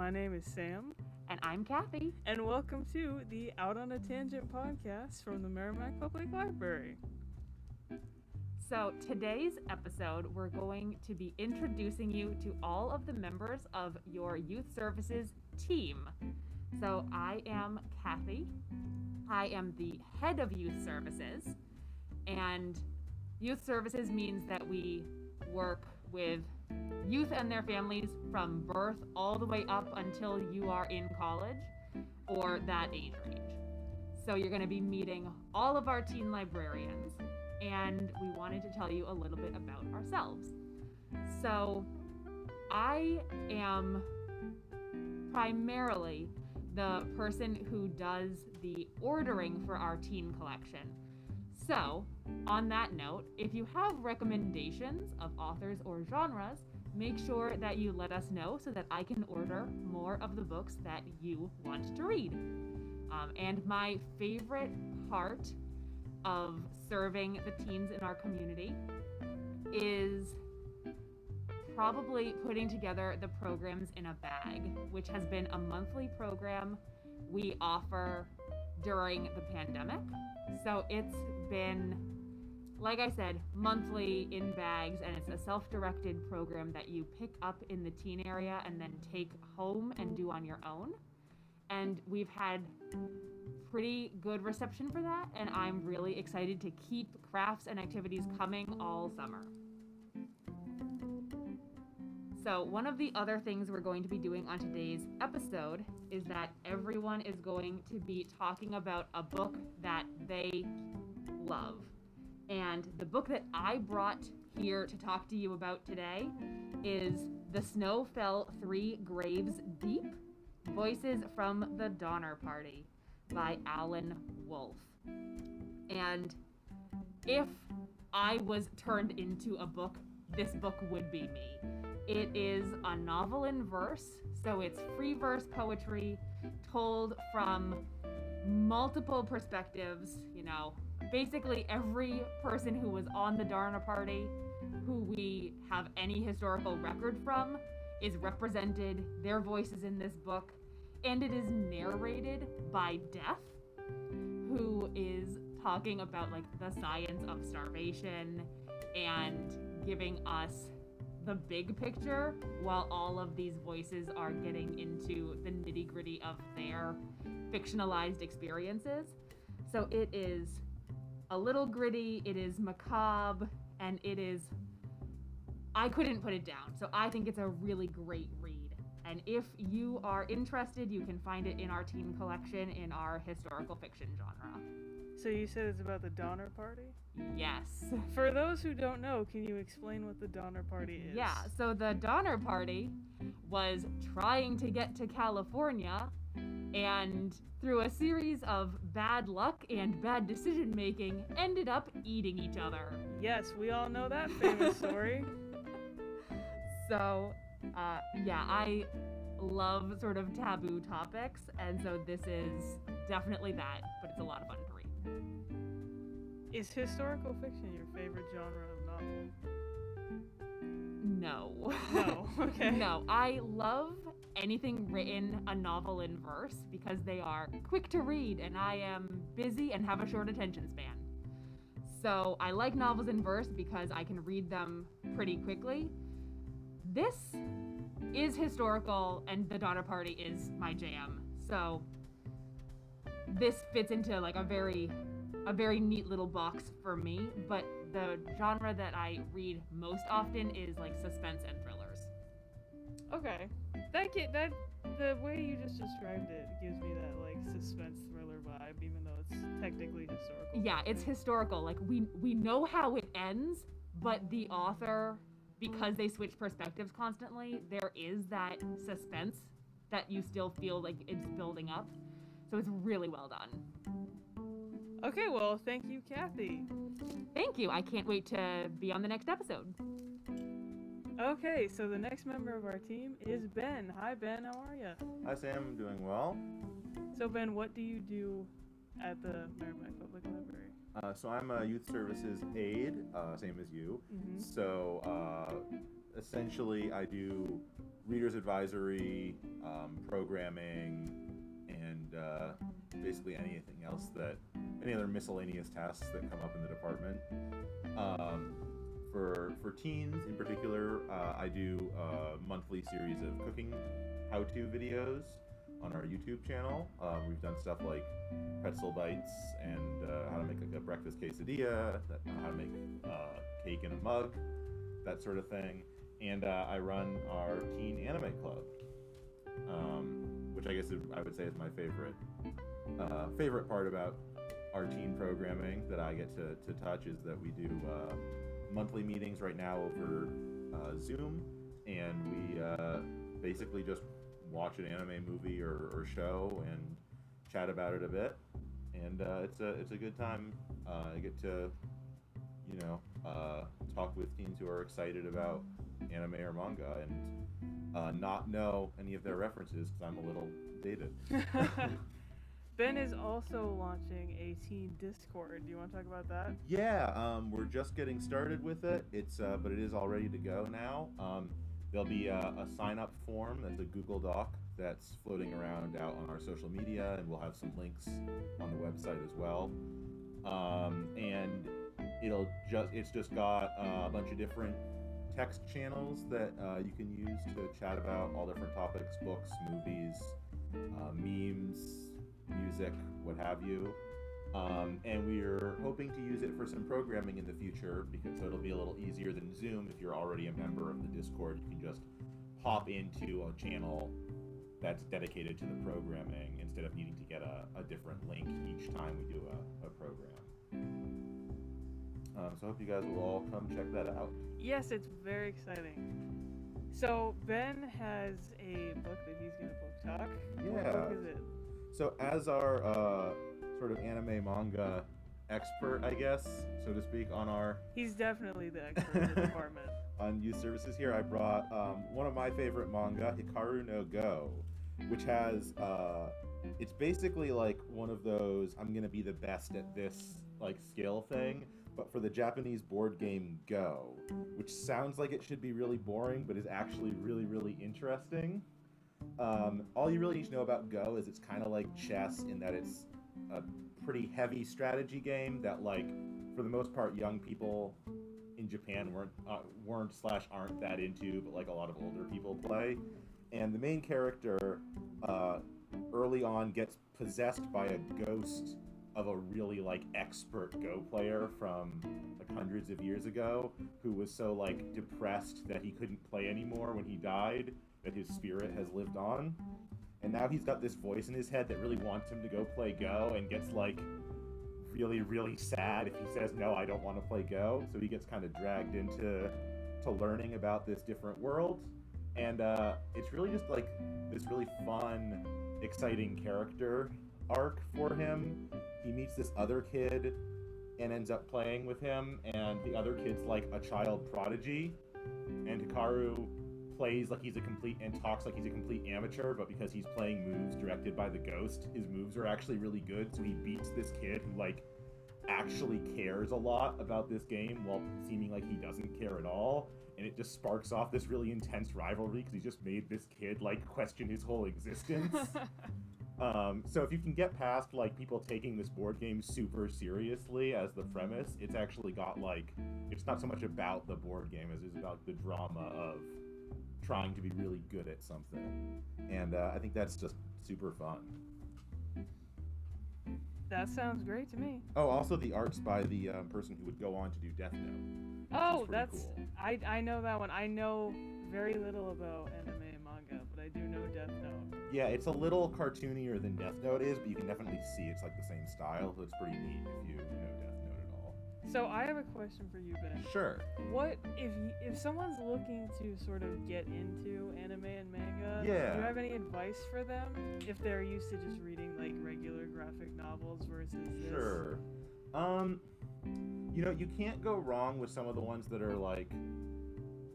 My name is Sam, And I'm Kathy. and welcome to the Out on a Tangent podcast from the Merrimack Public Library. So, today's episode, we're going to be introducing you to all of the members of your youth services team. So, I am Kathy. I am the head of youth services. And youth services means that we work with youth and their families from birth all the way up until you are in college or that age range. So you're going to be meeting all of our teen librarians, and we wanted to tell you a little bit about ourselves. So I am primarily the person who does the ordering for our teen collection. So, on that note, if you have recommendations of authors or genres, make sure that you let us know so that I can order more of the books that you want to read. Um, and my favorite part of serving the teens in our community is probably putting together the programs in a bag, which has been a monthly program we offer during the pandemic. So it's been, like I said, monthly in bags, and it's a self directed program that you pick up in the teen area and then take home and do on your own. And we've had pretty good reception for that, and I'm really excited to keep crafts and activities coming all summer. So, one of the other things we're going to be doing on today's episode is that everyone is going to be talking about a book that they love. And the book that I brought here to talk to you about today is The Snow Fell Three Graves Deep Voices from the Donner Party by Allan Wolf. And if I was turned into a book, this book would be me. It is a novel in verse, so it's free verse poetry told from multiple perspectives. You know, basically every person who was on the Donner Party, who we have any historical record from, is represented. Their voices in this book, and it is narrated by Death, who is talking about like the science of starvation and giving us the big picture while all of these voices are getting into the nitty gritty of their fictionalized experiences. So it is a little gritty, it is macabre, and it is. I couldn't put it down. So I think it's a really great read. And if you are interested, you can find it in our teen collection in our historical fiction genre. So, you said it's about the Donner Party? Yes. For those who don't know, can you explain what the Donner Party is? Yeah, so the Donner Party was trying to get to California and through a series of bad luck and bad decision making ended up eating each other. Yes, we all know that famous story. So, uh, yeah, I love sort of taboo topics, and so this is definitely that, but it's a lot of fun to read. Is historical fiction your favorite genre of novel? No. No, okay. no, I love anything written a novel in verse because they are quick to read and I am busy and have a short attention span. So I like novels in verse because I can read them pretty quickly. This is historical and the Donner Party is my jam. So this fits into like a very a very neat little box for me, but the genre that I read most often is like suspense and thrillers. Okay. That get that the way you just described it gives me that like suspense thriller vibe, even though it's technically historical. Yeah, it's historical. Like we we know how it ends, but the author because they switch perspectives constantly, there is that suspense that you still feel like it's building up. So it's really well done. Okay, well, thank you, Kathy. Thank you. I can't wait to be on the next episode. Okay, so the next member of our team is Ben. Hi, Ben. How are you? Hi Sam, I'm doing well. So, Ben, what do you do at the Merrimack Public Library? Uh, so I'm a youth services aide, uh, same as you. Mhm. So uh, essentially, I do readers advisory, um, programming, and uh, basically anything else that any other miscellaneous tasks that come up in the department. Um, for for teens in particular, uh, I do a monthly series of cooking how-to videos on our YouTube channel. Um, we've done stuff like pretzel bites and uh, how to make like a breakfast quesadilla, that, how to make uh, cake in a mug, that sort of thing. And uh, I run our teen anime club, um, which I guess is, I would say is my favorite uh, favorite part about our teen programming that I get to, to touch is that we do uh, monthly meetings right now over uh, Zoom, and we uh, basically just watch an anime movie or, or show and chat about it a bit. And uh, it's a it's a good time. Uh, I get to, you know, talk with teens who are excited about anime or manga and uh, not know any of their references because I'm a little dated. ben is also launching a teen Discord. Do you want to talk about that? Yeah, um, we're just getting started with it. It's uh, but it is all ready to go now. Um, there'll be a, a sign up form that's a Google Doc that's floating around out on our social media, and we'll have some links on the website as well. Um, and it'll just it's just got uh, a bunch of different text channels that uh, you can use to chat about all different topics, books, movies, uh, memes, music, what have you. Um, and we're hoping to use it for some programming in the future because it'll be a little easier than Zoom. If you're already a member of the Discord, you can just hop into a channel that's dedicated to the programming instead of needing to get a, a different link each time we do a, a program. Um, so I hope you guys will all come check that out. Yes, it's very exciting. So Ben has a book that he's gonna book talk. What Yeah. book is it? So as our uh, sort of anime manga expert, I guess, so to speak, on our He's definitely the expert in the department. on youth services here, I brought um, one of my favorite manga, Hikaru no Go, which has uh, it's basically like one of those I'm gonna be the best at this like skill thing, but for the Japanese board game Go, which sounds like it should be really boring, but is actually really really interesting. Um, all you really need to know about Go is it's kind of like chess in that it's a pretty heavy strategy game that like for the most part young people in Japan weren't uh, weren't slash aren't that into, but like a lot of older people play. And the main character uh, early on gets possessed by a ghost of a really like expert Go player from like hundreds of years ago, who was so like depressed that he couldn't play anymore when he died, that his spirit has lived on. And now he's got this voice in his head that really wants him to go play Go and gets like really really sad if he says no i don't want to play go so he gets kind of dragged into to learning about this different world and uh, it's really just like this really fun exciting character arc for him he meets this other kid and ends up playing with him and the other kid's like a child prodigy and hikaru plays like he's a complete and talks like he's a complete amateur, but because he's playing moves directed by the ghost, his moves are actually really good. So he beats this kid who like actually cares a lot about this game while seeming like he doesn't care at all. And it just sparks off this really intense rivalry because he just made this kid like question his whole existence. Um, so if you can get past like people taking this board game super seriously as the premise, it's actually got like it's not so much about the board game as it's about the drama of trying to be really good at something, and uh, I think that's just super fun. that sounds great to me. Oh, also the art's by the um, person who would go on to do Death Note. Oh, that's cool. I I know that one. I know very little about anime Yeah, it's a little cartoonier than Death Note is, but you can definitely see it's like the same style, so it's pretty neat if you know Death Note at all. So I have a question for you, Ben. Sure. What if if someone's looking to sort of get into anime and manga? Yeah. Do you have any advice for them if they're used to just reading like regular graphic novels versus this? Sure. Um, you know, you can't go wrong with some of the ones that are like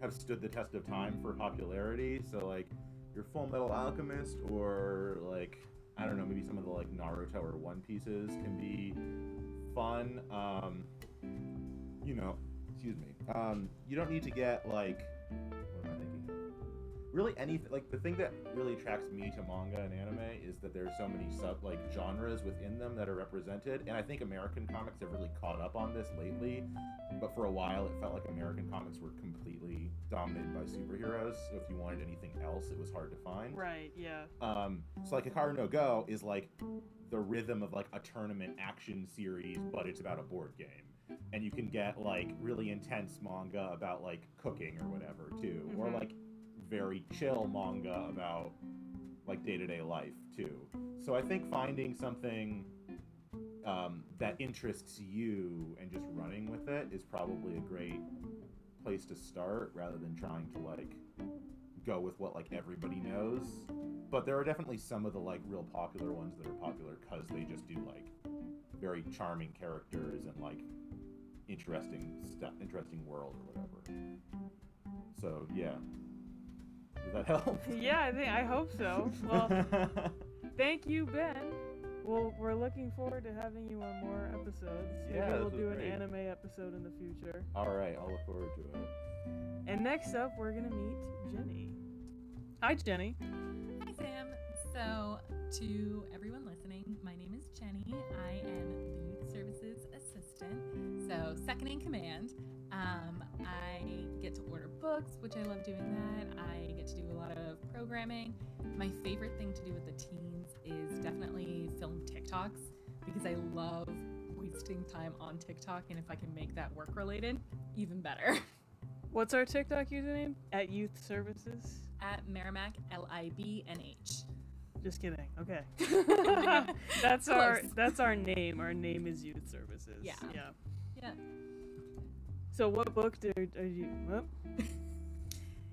have stood the test of time for popularity. So like your Full Metal Alchemist or like I don't know, maybe some of the like Naruto or One Pieces can be fun. Um, you know, excuse me. Um, you don't need to get like really anything like the thing that really attracts me to manga and anime is that there's so many sub like genres within them that are represented and i think american comics have really caught up on this lately but for a while it felt like american comics were completely dominated by superheroes so if you wanted anything else it was hard to find Right, yeah. um so like hikaru no go is like the rhythm of like a tournament action series but it's about a board game and you can get like really intense manga about like cooking or whatever too or Mhm. like very chill manga about like day-to-day life too. So i think finding something um, that interests you and just running with it is probably a great place to start rather than trying to like go with what like everybody knows. But there are definitely some of the like real popular ones that are popular because they just do like very charming characters and like interesting stuff interesting world or whatever. So yeah does that help Yeah, I think I hope so. Well, thank you, Ben. Well, we're looking forward to having you on more episodes. Maybe Yeah, we'll do an great. anime episode in the future. all right i'll look forward to it And next up, we're gonna meet Jenny. Hi, Jenny. Hi, Sam. So, to everyone listening, my name is Jenny. I am the Youth Services Assistant, so second in command. Um, I get to order books, which I love doing that. I get to do a lot of programming. My favorite thing to do with the teens is definitely film TikToks because I love wasting time on TikTok, and if I can make that work related, even better. What's our TikTok username? At Youth Services. At Merrimack, L I B N H. Just kidding. Okay. that's our that's our name. Our name is Youth Services. Yeah. Yeah. Yeah. So what book did are you? Whoop.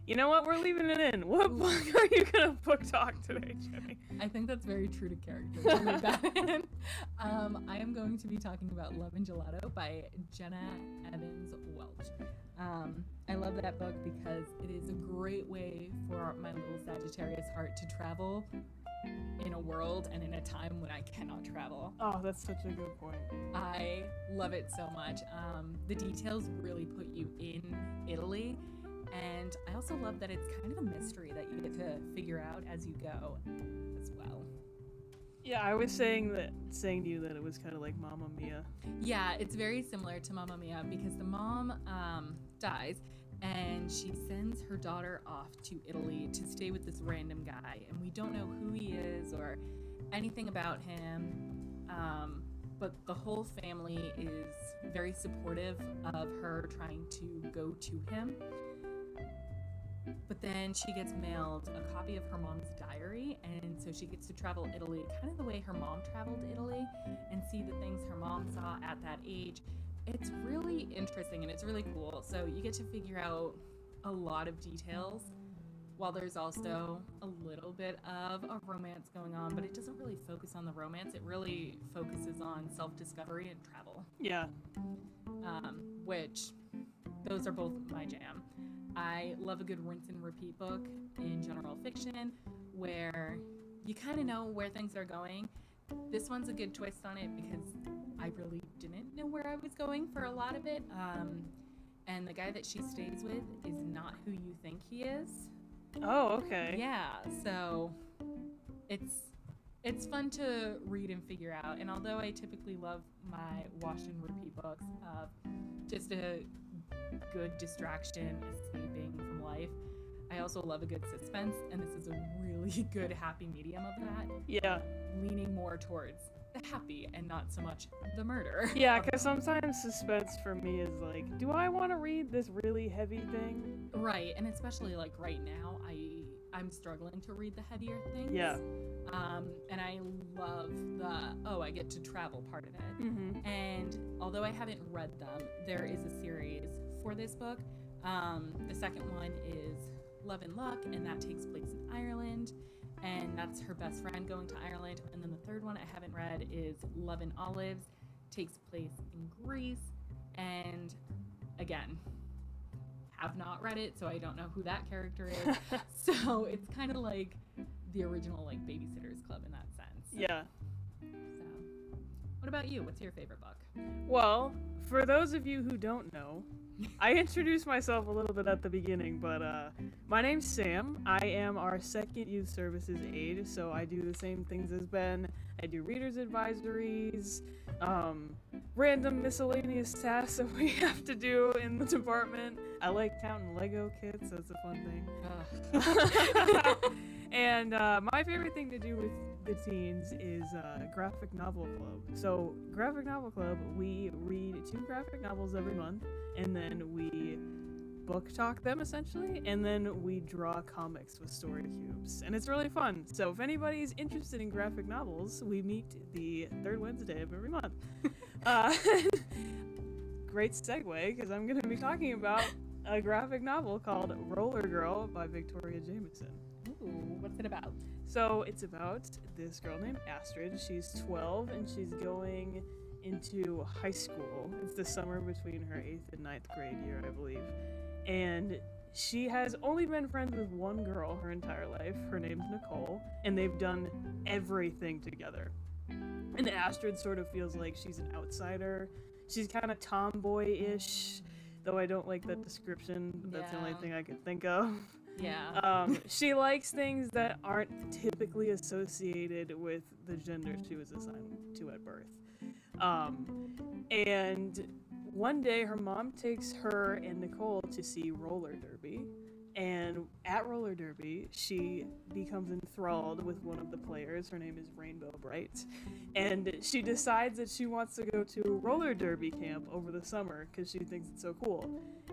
You know what? We're leaving it in. What book are you gonna book talk today, Jenny? I think that's very true to character. to leave that in. Um, I am going to be talking about Love and Gelato by Jenna Evans Welch. Um, I love that book because it is a great way for my little Sagittarius heart to travel in a world and in a time when I cannot travel. Oh, that's such a good point. I love it so much. Um, the details really put you in Italy. And I also love that it's kind of a mystery that you get to figure out as you go as well. Yeah, I was saying that saying to you that it was kind of like Mamma Mia. Yeah, it's very similar to Mamma Mia because the mom um, dies and she sends her daughter off to Italy to stay with this random guy, and we don't know who he is or anything about him. Um, but the whole family is very supportive of her trying to go to him. But then she gets mailed a copy of her mom's diary, and so she gets to travel Italy kind of the way her mom traveled Italy and see the things her mom saw at that age. It's really interesting and it's really cool. So you get to figure out a lot of details while there's also a little bit of a romance going on, but it doesn't really focus on the romance. It really focuses on self discovery and travel, Yeah. um, which those are both my jam. I love a good rinse and repeat book in general fiction where you kind of know where things are going. This one's a good twist on it because I really didn't know where I was going for a lot of it. Um, and the guy that she stays with is not who you think he is. Oh, okay. Yeah, so it's it's fun to read and figure out. And although I typically love my wash and repeat books of just a good distraction, escaping from life, I also love a good suspense, and this is a really good happy medium of that, Yeah. leaning more towards the happy and not so much the murder. Yeah, because sometimes suspense for me is like, do I want to read this really heavy thing? Right, and especially like right now, I I'm struggling to read the heavier things. Yeah. Um, and I love the oh, I get to travel part of it. Mm-hmm. And although I haven't read them, there is a series for this book. Um, the second one is Love and Luck, and that takes place in Ireland. And that's her best friend going to Ireland. And then the third one I haven't read is Love and Olives, takes place in Greece. And again, have not read it, so I don't know who that character is. so it's kind of like the original like Babysitters Club in that sense. Yeah. So, what about you? What's your favorite book? Well, for those of you who don't know, I introduced myself a little bit at the beginning, but uh, my name's Sam. I am our second youth services aide, so I do the same things as Ben. I do readers advisories, um, random miscellaneous tasks that we have to do in the department. I like counting Lego kits. That's a fun thing. and uh, my favorite thing to do with the teens is uh, graphic novel club. So graphic novel club, we read two graphic novels every month, and then we book talk them essentially, and then we draw comics with story cubes, and it's really fun. So if anybody's interested in graphic novels, we meet the third Wednesday of every month. uh, great segue because I'm going to be talking about a graphic novel called Roller Girl by Victoria Jamieson. Ooh, what's it about? So it's about this girl named Astrid. She's 12 and she's going into high school. It's the summer between her eighth and ninth grade year, I believe. And she has only been friends with one girl her entire life. Her name's Nicole, and they've done everything together. And Astrid sort of feels like she's an outsider. She's kind of tomboy-ish, though I don't like that description. That's the only thing I could think of. Yeah. Um, she likes things that aren't typically associated with the gender she was assigned to at birth. Um, and one day, her mom takes her and Nicole to see roller derby. And at roller derby, she becomes enthralled with one of the players. Her name is Rainbow Bright. And she decides that she wants to go to roller derby camp over the summer because she thinks it's so cool.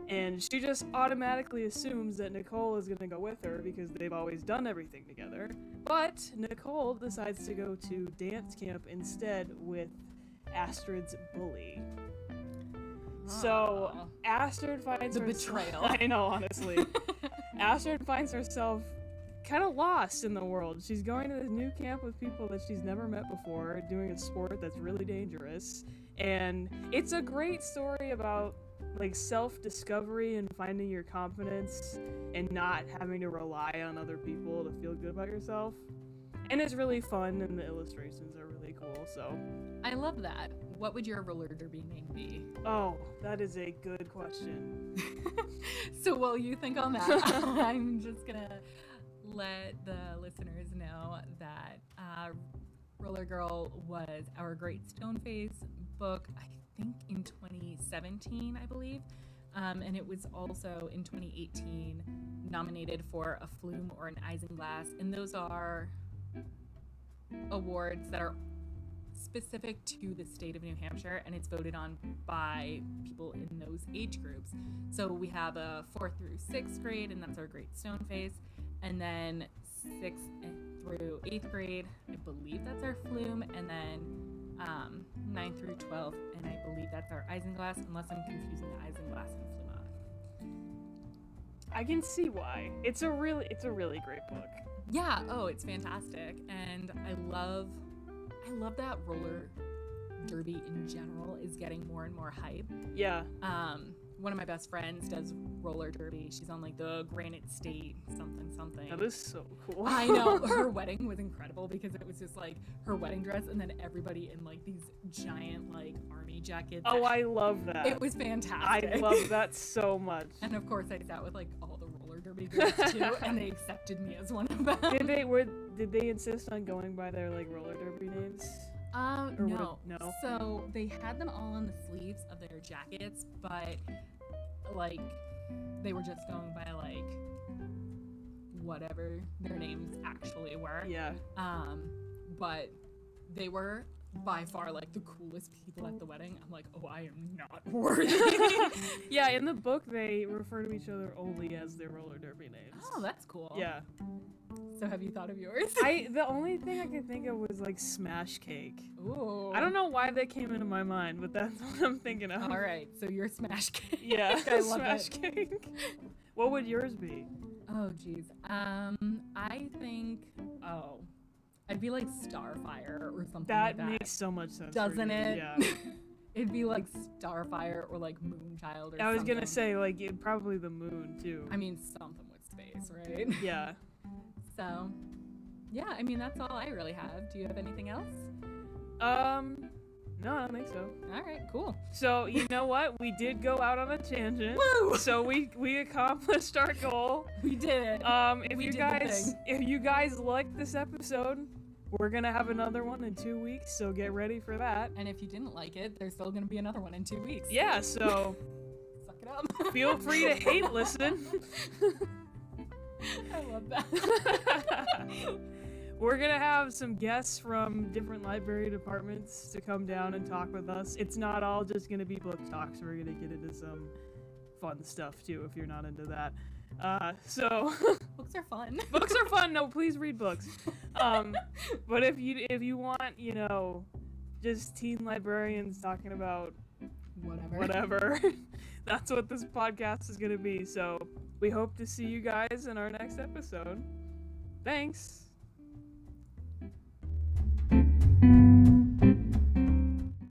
And she just automatically assumes that Nicole is going to go with her because they've always done everything together. But Nicole decides to go to dance camp instead with Astrid's bully. So. Astrid finds The herself- betrayal. I know, honestly. Astrid finds herself kind of lost in the world. She's going to this new camp with people that she's never met before, doing a sport that's really dangerous. And it's a great story about like self-discovery and finding your confidence and not having to rely on other people to feel good about yourself. And it's really fun and the illustrations are really cool. So, I love that. What would your roller derby name be? oh, that is a good question. so while you think on that, I'm just gonna let the listeners know that uh, Roller Girl was our Great Stone Face book, I think in 2017, I believe. Um, and it was also in 2018 nominated for a Flume or an Isinglass. And those are awards that are specific to the state of New Hampshire and it's voted on by people in those age groups. So we have a fourth through sixth grade, and that's our Great Stone Face. And then sixth through eighth grade, I believe that's our Flume. And then um, ninth through 12th, and I believe that's our Isinglass, unless I'm confusing the Isinglass and Flume. I can see why. It's a really it's a really great book. Yeah, oh, it's fantastic. And I love I love that roller derby in general is getting more and more hype. Yeah. Um, one of my best friends does roller derby. She's on like the Granite State something something. That is so cool. I know her wedding was incredible because it was just like her wedding dress and then everybody in like these giant like army jackets. oh, I love that. it was fantastic. I love that so much. And of course, I sat with like all the roller derby girls too, and they accepted me as one of them. Did they were did they insist on going by their like roller derby names? Um, Or no. it- no? So they had them all on the sleeves of their jackets, but like they were just going by like whatever their names actually were. Yeah. Um, but they were by far like the coolest people at the wedding. I'm like, oh, I am not worthy. yeah, in the book they refer to each other only as their roller derby names. oh, that's cool. Yeah. So have you thought of yours? I the only thing I could think of was like smash cake. Ooh. I don't know why that came into my mind, but that's what I'm thinking of. All right, so you're smash cake. Yeah, I love smash it. cake. What would yours be? Oh geez. Um, I think oh, I'd be like Starfire or something That like that. That makes so much sense. Doesn't it? Yeah. It'd be like Starfire or like Moonchild or I was something. gonna say like it, probably the moon too. I mean something with space, right? yeah. So, yeah. I mean that's all I really have. Do you have anything else? Um, No, I don't think so. All right, cool. So you know what? We did go out on a tangent. Woo! So we we accomplished our goal. We did it. Um, if We you guys if you guys liked this episode, we're gonna have another one in two weeks. So get ready for that. and if you didn't like it, there's still gonna be another one in two weeks. Yeah. So Suck it up. feel free to hate listen. I love that. We're gonna have some guests from different library departments to come down and talk with us. It's not all just gonna be book talks. We're gonna get into some fun stuff too if you're not into that. Uh, so Books are fun. books are fun. No, please read books. Um, but if you if you want, you know, just teen librarians talking about Whatever. whatever, that's what this podcast is gonna be. So we hope to see you guys in our next episode. Thanks.